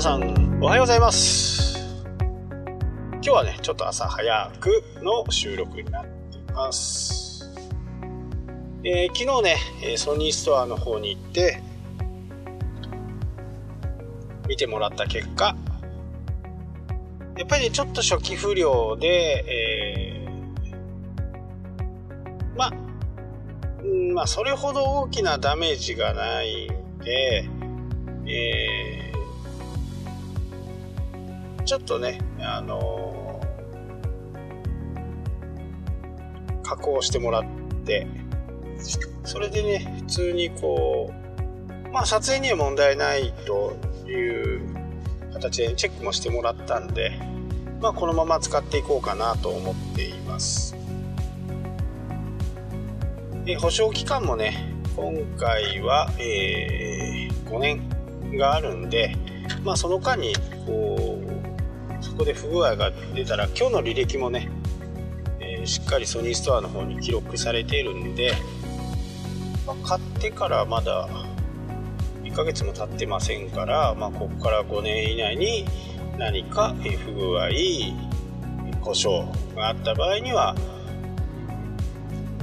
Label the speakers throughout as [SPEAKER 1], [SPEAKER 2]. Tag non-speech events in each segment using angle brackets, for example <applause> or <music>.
[SPEAKER 1] 皆さんおはようございます。今日はねちょっと朝早くの収録になっています。えー、昨日ねソニーストアの方に行って見てもらった結果やっぱり、ね、ちょっと初期不良で、えー、まあ、まあ、それほど大きなダメージがないんで、えー、ちょっとね、あのー、加工してもらって、それでね、普通にこう、まあ撮影には問題ないという形でチェックもしてもらったんで、まあこのまま使っていこうかなと思っています。で保証期間もね、今回は、えー、5年があるんで、まあその間に、こう、そこで不具合が出たら、今日の履歴もね、えー、しっかりソニーストアの方に記録されているんで、まあ、買ってからまだ1ヶ月も経ってませんから、まあ、ここから5年以内に何か不具合故障があった場合には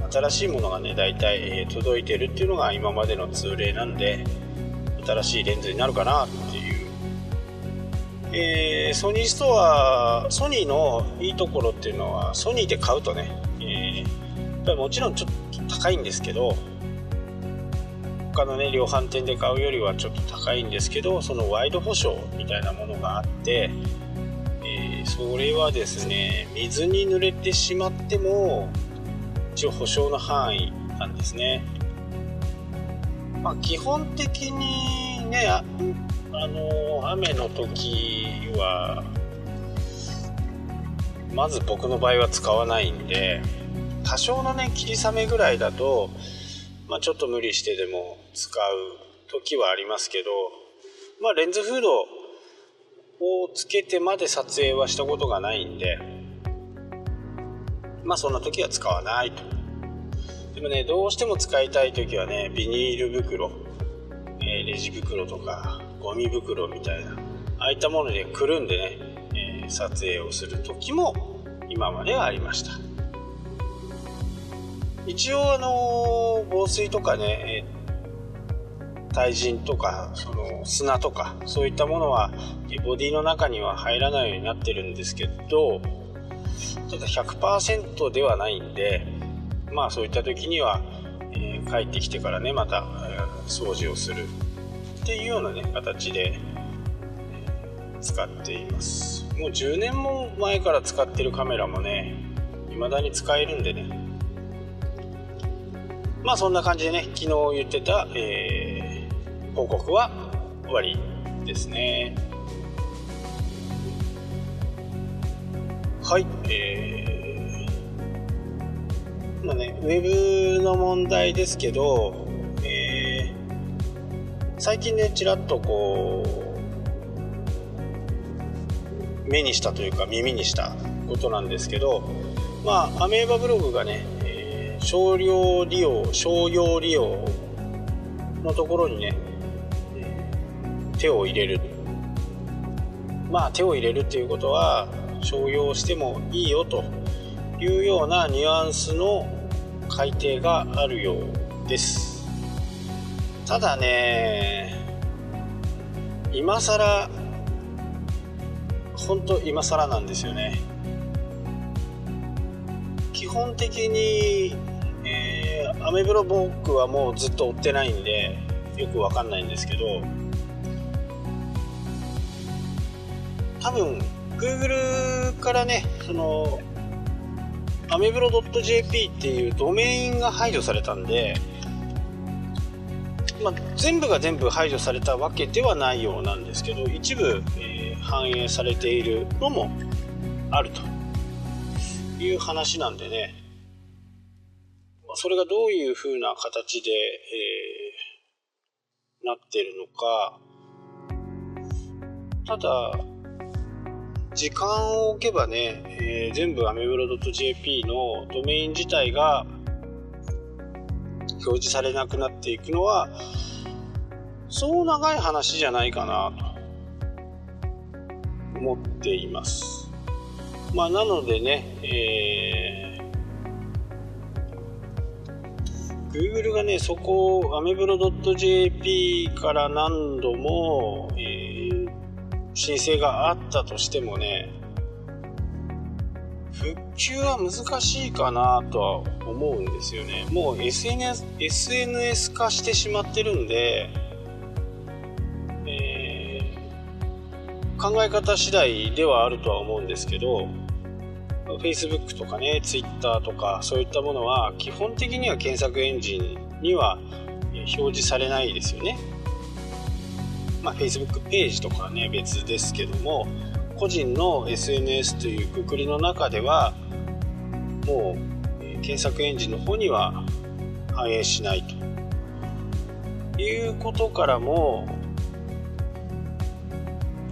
[SPEAKER 1] 新しいものがね大体届いてるっていうのが今までの通例なんで新しいレンズになるかなっていう、えー、ソニーストアソニーのいいところっていうのはソニーで買うとね、えー、やっぱりもちろんちょっと高いんですけど他のね量販店で買うよりはちょっと高いんですけどそのワイド保証みたいなものがあって、えー、それはですね水に濡れてしまっても一応保証の範囲なんですね、まあ、基本的にねあの雨の時はまず僕の場合は使わないんで多少のね霧雨ぐらいだとまあ、ちょっと無理してでも使う時はありますけど、まあ、レンズフードをつけてまで撮影はしたことがないんで、まあそんな時は使わないと。でもね、どうしても使いたい時はね、ビニール袋、えー、レジ袋とか、ゴミ袋みたいな、ああいったものでくるんでね、えー、撮影をする時も今まではありました。一応あの防水とかね対人とかその砂とかそういったものはボディの中には入らないようになってるんですけどただ100%ではないんでまあそういった時には、えー、帰ってきてからねまた、えー、掃除をするっていうようなね形で、使っています。もう10年も前から使ってるカメラもね未だに使えるんでね。まあそんな感じでね昨日言ってた、えー、報告は終わりですね。はいえー、まあねウェブの問題ですけど、最近ねちらっとこう目にしたというか耳にしたことなんですけどまあアメーバブログがねえ少量利用商用利用のところにね手を入れる。まあ手を入れるっていうことは商用してもいいよというようなニュアンスの改定があるようです。ただね今更本当今更なんですよね。基本的にアメブロ僕はもうずっと追ってないんでよくわかんないんですけど多分 Google からねそのアメブロ .jp っていうドメインが排除されたんで、まあ、全部が全部排除されたわけではないようなんですけど一部、えー、反映されているのもあるという話なんでね。まあそれがどういうふうな形で、えー、なってるのか。ただ時間を置けばね、えー、全部アメブロ .jp のドメイン自体が表示されなくなっていくのはそう長い話じゃないかなと思っています。まあ、なのでね、えー、Google がね、そこをアメブロ .jp から何度も、えー、申請があったとしてもね、復旧は難しいかなとは思うんですよね。もう SNS, SNS 化してしまってるんで、え考え方次第ではあるとは思うんですけど Facebook とかね Twitter とかそういったものは基本的には検索エンジンには表示されないですよね。まあ、Facebook ページとかはね別ですけども個人の SNS というくくりの中ではもう検索エンジンの方には反映しないということからも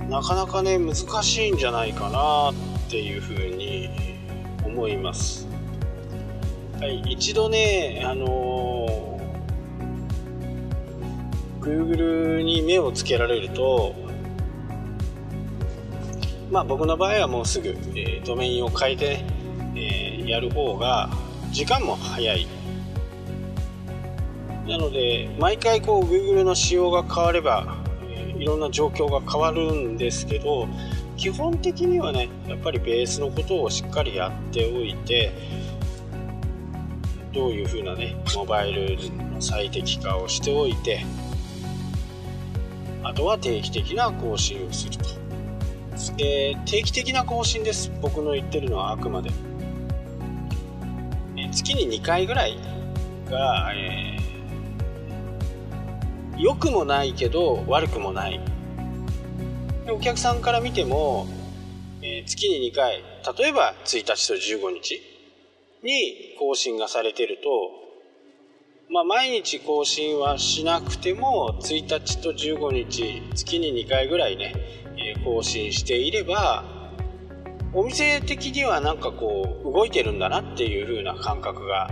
[SPEAKER 1] なかなかね難しいんじゃないかなっていうふうに思います。はい、一度ね、あのー、Google に目をつけられると、まあ僕の場合はもうすぐ、えー、ドメインを変えて、えー、やる方が時間も早い。なので、毎回こう Google の仕様が変われば、いろんな状況が変わるんですけど基本的にはねやっぱりベースのことをしっかりやっておいてどういう風なねモバイルの最適化をしておいてあとは定期的な更新をすると、えー、定期的な更新です。僕の言ってるのはあくまで、えー、月に2回ぐらいが、えー良くもないけど悪くもない。でお客さんから見ても、えー、月に2回例えば1日と15日に更新がされてるとまあ、毎日更新はしなくても1日と15日月に2回ぐらいね、更新していればお店的にはなんかこう動いてるんだなっていう風な感覚が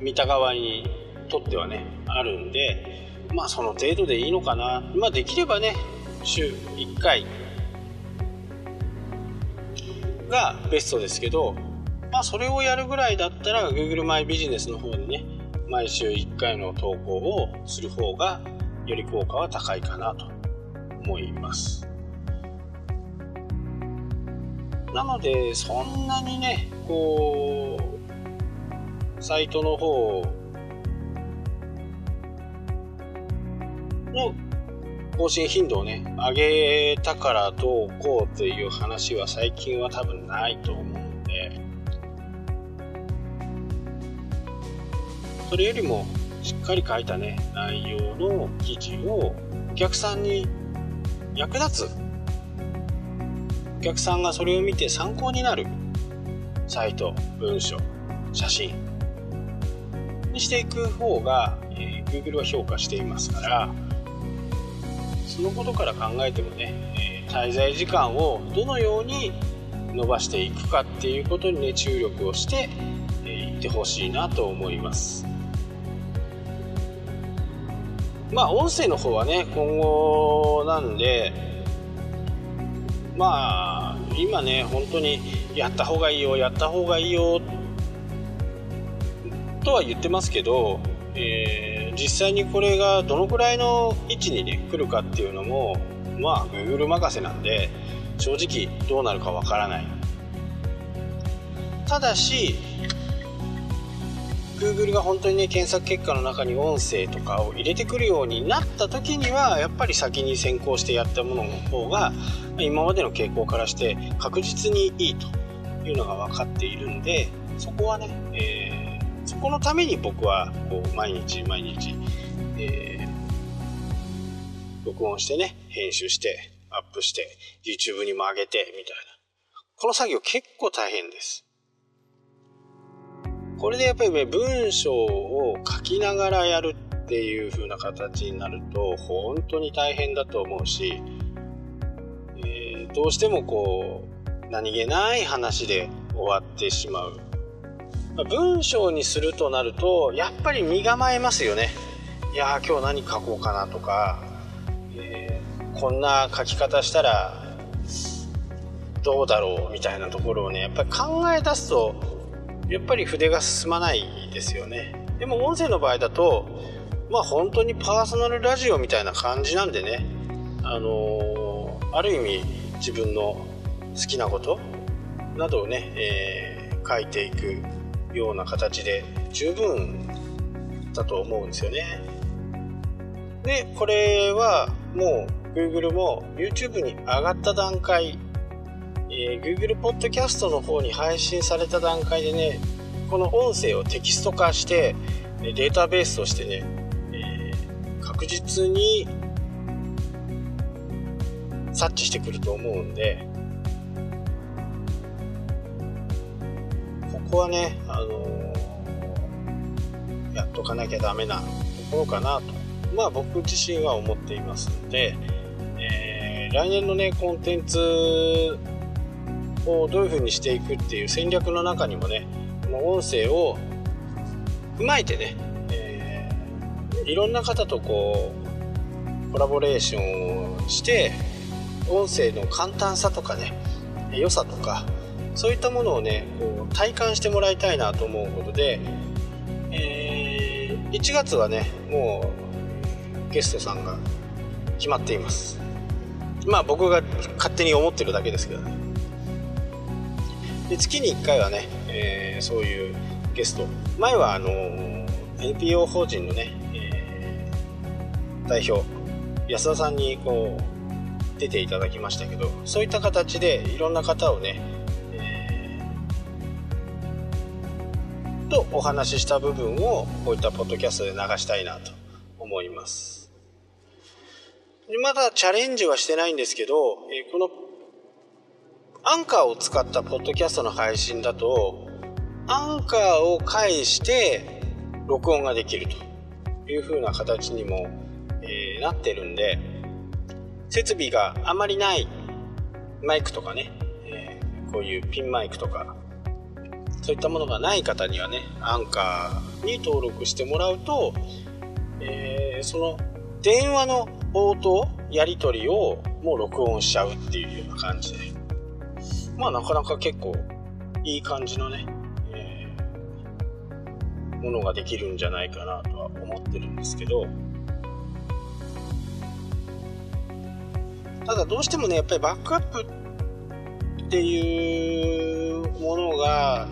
[SPEAKER 1] 見た側にとってはねあるんでまあその程度でいいのかな。まあできればね週1回がベストですけどまあそれをやるぐらいだったら Google マイビジネスの方にね毎週1回の投稿をする方がより効果は高いかなと。思います。なのでそんなにねこうサイトの方の更新頻度をね、上げたからどうこうっていう話は最近は多分ないと思うんで、それよりもしっかり書いたね、内容の記事をお客さんに役立つ。お客さんがそれを見て参考になる。サイト、文章、写真。にしていく方が、えー、Google は評価していますから、そのことから考えてもね、え滞在時間をどのように伸ばしていくかっていうことにね注力をしてい、えってほしいなと思います。まあ音声の方はね今後なんでまあ今ね本当にやった方がいいよやった方がいいよとは言ってますけど、えー実際にこれがどのくらいの位置にね来るかっていうのもまあ Google 任せなんで正直どうなるかわからない。ただし Google が本当にね検索結果の中に音声とかを入れてくるようになった時にはやっぱり先に先行してやったものの方が今までの傾向からして確実にいいというのが分かっているんでそこはね、えーそこのために僕はこう毎日毎日、えー、録音してね、編集して、アップして、YouTube にも上げて、みたいな。この作業結構大変です。これでやっぱりね、文章を書きながらやるっていう風な形になると、本当に大変だと思うし、えー、どうしてもこう、何気ない話で終わってしまう。文章にするとなるとやっぱり身構えますよね。いや今日何書こうかなとか、えー、こんな書き方したらどうだろうみたいなところをねやっぱり考え出すとやっぱり筆が進まないですよね。でも音声の場合だとまあ本当にパーソナルラジオみたいな感じなんでね。あのー、ある意味自分の好きなことなどをね、えー、書いていくような形で十分だと思うんですよね。でこれはもう Google も YouTube に上がった段階、えー、Google Podcast の方に配信された段階でねこの音声をテキスト化してデータベースとしてね、えー、確実に察知してくると思うんでここはね、あのー、やっとかなきゃダメなところかなとまあ僕自身は思っていますので、えー、来年のねコンテンツをどういう風にしていくっていう戦略の中にもねこの音声を踏まえてね、えー、いろんな方とこうコラボレーションをして音声の簡単さとかね良さとかそういったものをねこう体感してもらいたいなと思うことで、えー、1月はねもうゲストさんが決まっています。まあ僕が勝手に思ってるだけですけどね。で月に1回はね、えー、そういうゲスト。前はあの NPO 法人のね、えー、代表安田さんにこう出ていただきましたけどそういった形でいろんな方をね、えー、とお話しした部分をこういったポッドキャストで流したいなと思います。まだチャレンジはしてないんですけど、えー、このアンカーを使ったポッドキャストの配信だとアンカーを介して録音ができるという風な形にも、えー、なってるんで設備があまりないマイクとかね、えー、こういうピンマイクとかそういったものがない方にはねアンカーに登録してもらうと、えー、その電話の応答やり取りをもう録音しちゃうっていうような感じでまあなかなか結構いい感じのねものができるんじゃないかなとは思ってるんですけど。ただどうしてもねやっぱりバックアップっていうものが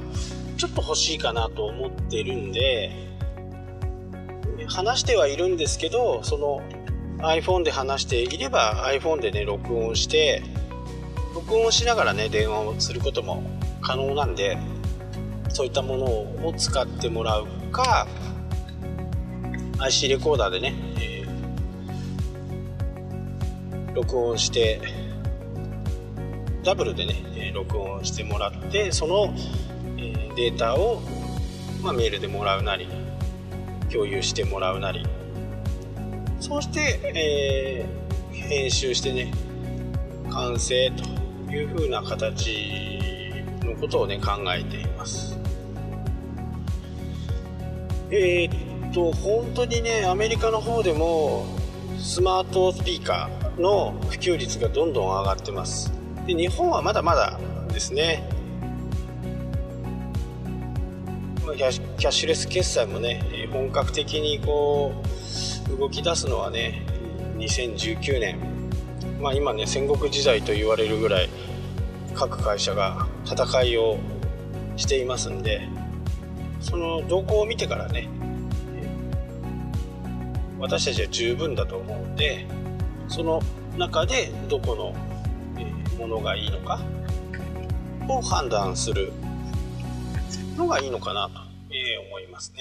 [SPEAKER 1] ちょっと欲しいかなと思ってるんで話してはいるんですけどその iPhone で話していれば iPhone でね録音して録音しながらね電話をすることも可能なんでそういったものを使ってもらうか IC レコーダーでね、えー、録音してダブルでね、え録音してもらってその、えデータを、まあ、メールでもらうなり共有してもらうなり。そして、えー、編集してね完成と。いう風な形のことをね考えています。えー、っと本当にねアメリカの方でもスマートスピーカーの普及率がどんどん上がってます。で日本はまだまだですね。キャッシュレス決済もね本格的にこう動き出すのはね2019年まあ今ね戦国時代と言われるぐらい各会社が戦いをしていますんでその動向を見てからね私たちは十分だと思うんでその中でどこのものがいいのかを判断するのがいいのかなと思いますね。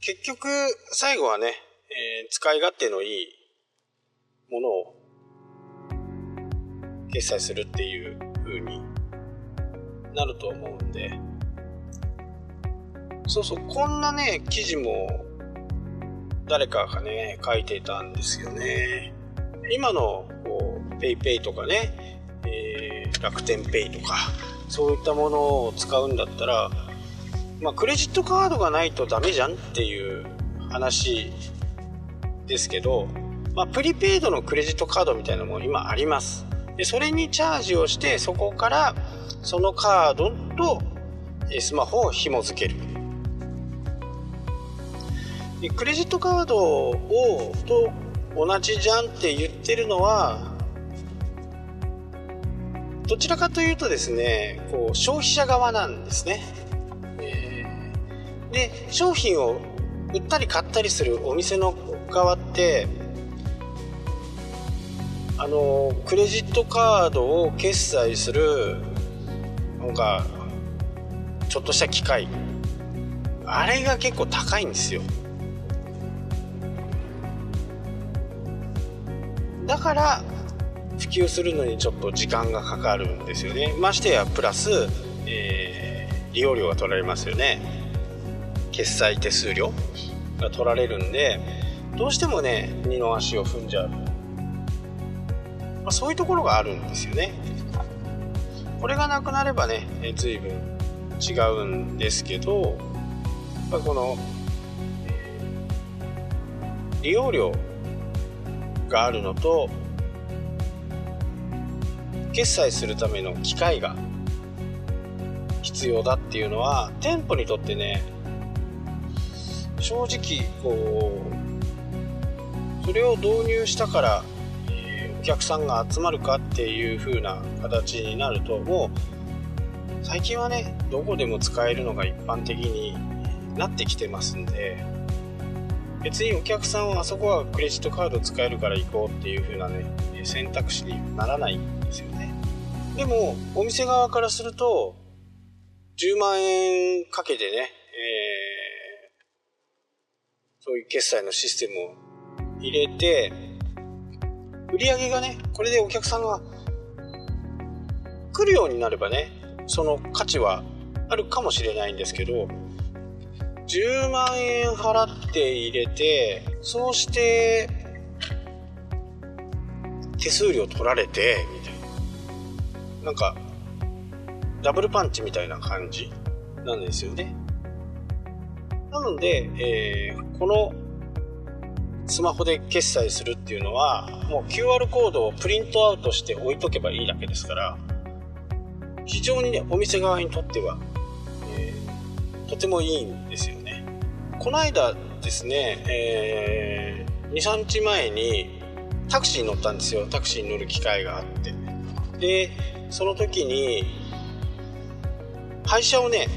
[SPEAKER 1] 結局最後はね、え使い勝手のいいものを決済するっていう風になると思うんでそうそう、こんなね、記事も誰かがね、書いてたんですよね。今の PayPay とかね、えー、楽天ペイとか、そういったものを使うんだったら、まあ、クレジットカードがないとダメじゃんっていう話ですけど、まあ、プリペイドのクレジットカードみたいなのも今あります。でそれにチャージをしてそこからそのカードとスマホを紐付ける。でクレジットカードをと同じじゃんって言ってるのはどちらかというとですねこう消費者側なんですね、で商品を売ったり買ったりするお店の側ってあのクレジットカードを決済するなんかちょっとした機械。あれが結構高いんですよ。だから普及するのにちょっと時間がかかるんですよね。ましてやプラス、えー、利用料が取られますよね。決済手数料が取られるんでどうしてもね二の足を踏んじゃう、まあ、そういうところがあるんですよね。これがなくなればね随分違うんですけどやっぱこの、えー、利用料があるのと決済するための機械が必要だっていうのは店舗にとってね正直こうそれを導入したから、客さんが集まるかっていう風な形になるともう最近はねどこでも使えるのが一般的になってきてますんで別にお客さんはあそこはクレジットカード使えるから行こうっていう風なね選択肢にならないんですよね。でも、お店側からすると、10万円かけてね、えー、そういう決済のシステムを入れて、売り上げがね、これでお客さんが来るようになればね、その価値はあるかもしれないんですけど、10万円払って入れて、そうして、手数料取られて、みたいな。なんかダブルパンチみたいな感じなんですよねなので、えー、このスマホで決済するっていうのはもう QR コードをプリントアウトして置いとけばいいだけですから非常にねお店側にとっては、えー、とてもいいんですよね。この間ですね、えー、23日前にタクシーに乗ったんですよ。タクシーに乗る機会があって。でその時に配車をね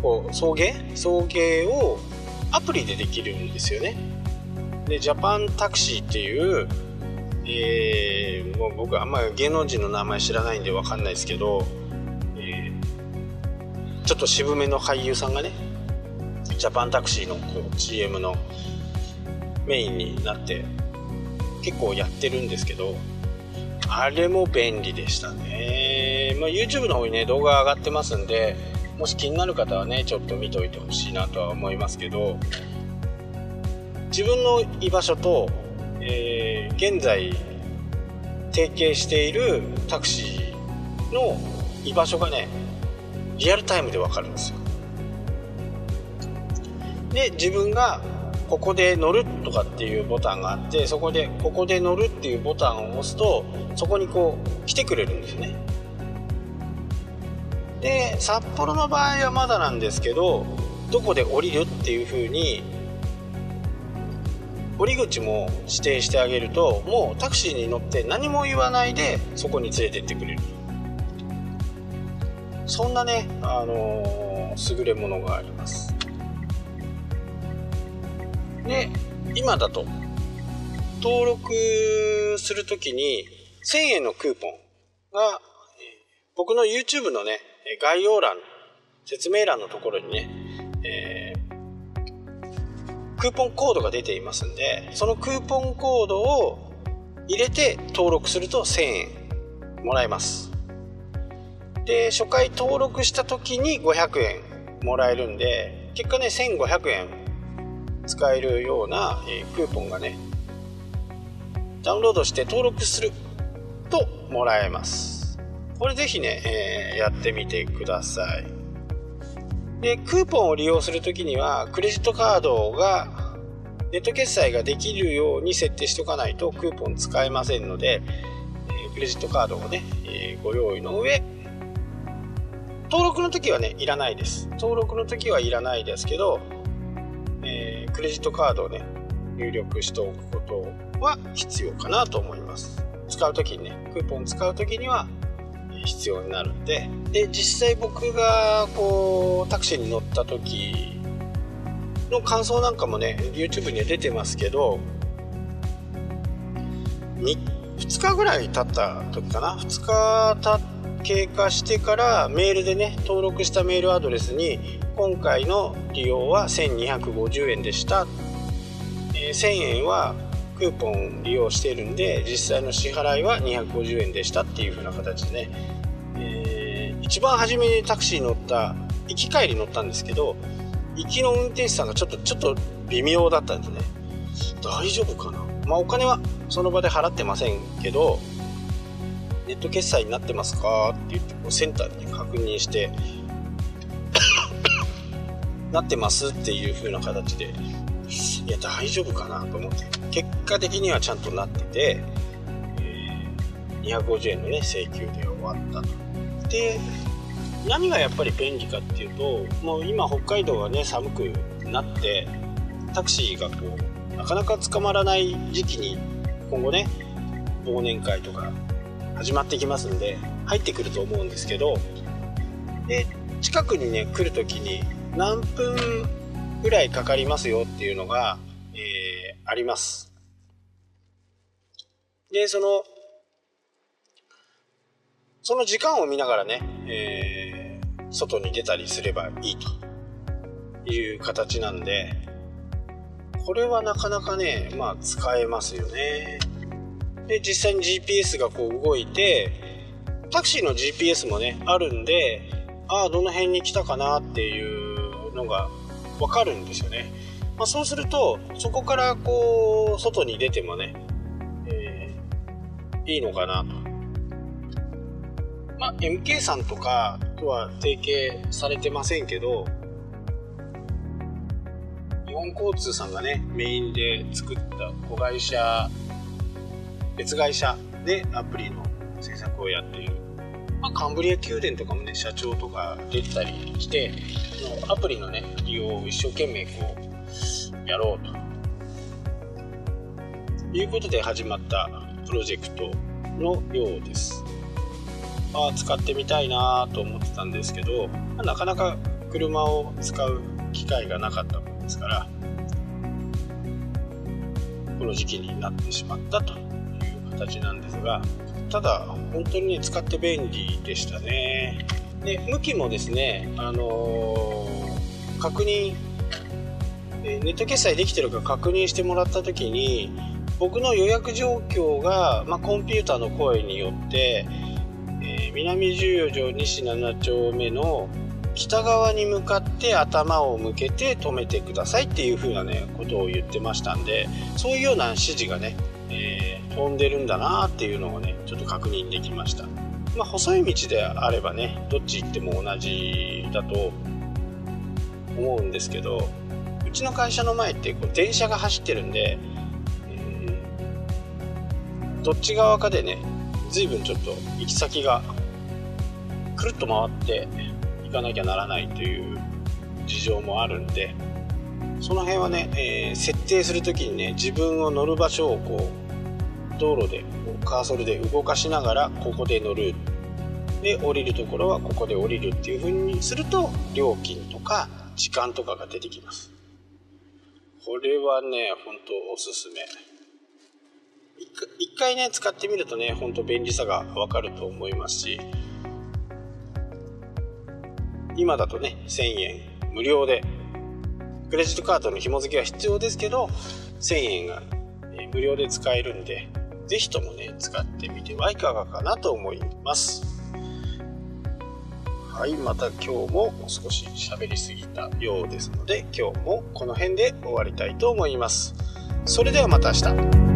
[SPEAKER 1] こう送迎？送迎をアプリでできるんですよねでジャパンタクシーっていうえー、もう僕あんまり芸能人の名前知らないんで分かんないですけど、えー、ちょっと渋めの俳優さんがねジャパンタクシーのこう CM のメインになって結構やってるんですけどあれも便利でしたね。まあ、YouTube の方にね、動画上がってますんで、もし気になる方はね、ちょっと見といてほしいなとは思いますけど、自分の居場所と、えー、現在、提携しているタクシーの居場所がね、リアルタイムでわかるんですよ。で、自分がここで乗るとかっていうボタンがあってそこでここで乗るっていうボタンを押すとそこにこう来てくれるんですねで札幌の場合はまだなんですけどどこで降りるっていう風に降り口も指定してあげるともうタクシーに乗って何も言わないでそこに連れてってくれる。そんなね、あのー、優れものがあります。で、今だと、登録するときに1000円のクーポンが、僕の YouTube のね、概要欄、説明欄のところにね、えー、クーポンコードが出ていますんで、そのクーポンコードを入れて登録すると1000円もらえます。で、初回登録した時に500円もらえるんで、結果ね、1500円使えるような、えー、クーポンがねダウンロードして登録するともらえますこれぜひね、えー、やってみてください。でクーポンを利用するときにはクレジットカードがネット決済ができるように設定しておかないとクーポン使えませんので、えー、クレジットカードをね、えー、ご用意の上登録の時はねいらないです。登録の時はいらないですけど、えー、クレジットカードをね入力しておくことは必要かなと思います。使う時にねクーポン使う時には必要になるんで。で実際僕がこうタクシーに乗った時の感想なんかもね YouTube には出てますけど 2, 2日ぐらい経った時かな？2日経過してからメールでね登録したメールアドレスに今回の利用は1250円でした、えー、1000円はクーポン利用しているんで実際の支払いは250円でしたっていう風な形でね、えー、一番初めにタクシー乗った行き帰り乗ったんですけど行きの運転手さんがちょっとちょっと微妙だったんでね。大丈夫かな？まあお金はその場で払ってませんけどネット決済になってますかって言ってこうセンターに確認して <coughs> なってますっていう風な形でいや大丈夫かなと思って。結果的にはちゃんとなってて、えー、250円のね請求で終わったと。で何がやっぱり便利かっていうともう今北海道がね寒くなってタクシーがこうなかなか捕まらない時期に今後ね忘年会とか始まってきますんで入ってくると思うんですけどで近くにね来る時に何分ぐらいかかりますよっていうのが、えー、ありますでそのその時間を見ながらね、えー、外に出たりすればいいという形なんで、これはなかなかね、まあ使えますよね。で、実際に GPS がこう動いて、タクシーの GPS もね、あるんで、ああ、どの辺に来たかなっていうのがわかるんですよね。まあ、そうすると、そこからこう、外に出てもね、えー、いいのかなと。まあ、MK さんとかとは提携されてませんけど、日本交通さんがね、メインで作った子会社、別会社でアプリの制作をやっている。まあ、カンブリア宮殿とかもね、社長とか出てたりして、アプリのね、利用を一生懸命こう、やろうと。いうことで始まったプロジェクトのようです。まあ、使ってみたいなと思ってたんですけど、まあ、なかなか車を使う機会がなかったものですからこの時期になってしまったという形なんですがただ本当にね使って便利でしたね。で向きもですねあのー、確認ネット決済できてるか確認してもらった時に僕の予約状況が、まあ、コンピューターの声によってえ南十四条西7丁目の北側に向かって頭を向けて止めてくださいっていう風なねことを言ってましたんでそういうような指示がね、えー、飛んでるんだなっていうのをねちょっと確認できました。まあ細い道であればねどっち行っても同じだと思うんですけどうちの会社の前ってこう電車が走ってるんで、えー、どっち側かでね随分ちょっと行き先がくるっと回っていかなきゃならないという事情もあるんでその辺はね、えー、設定する時にね自分を乗る場所をこう道路でカーソルで動かしながらここで乗る。で降りるところはここで降りるっていう風にすると料金とか時間とかが出てきます。これはね本当おすすめ。一回ね使ってみるとねほんと便利さがわかると思いますし今だとね1000円。無料で。クレジットカードの紐付けは必要ですけど1000円が無料で使えるんで是非ともね使ってみてはいかがかなと思います。はいまた今日も少し喋りすぎたようですので今日もこの辺で終わりたいと思います。それではまた明日。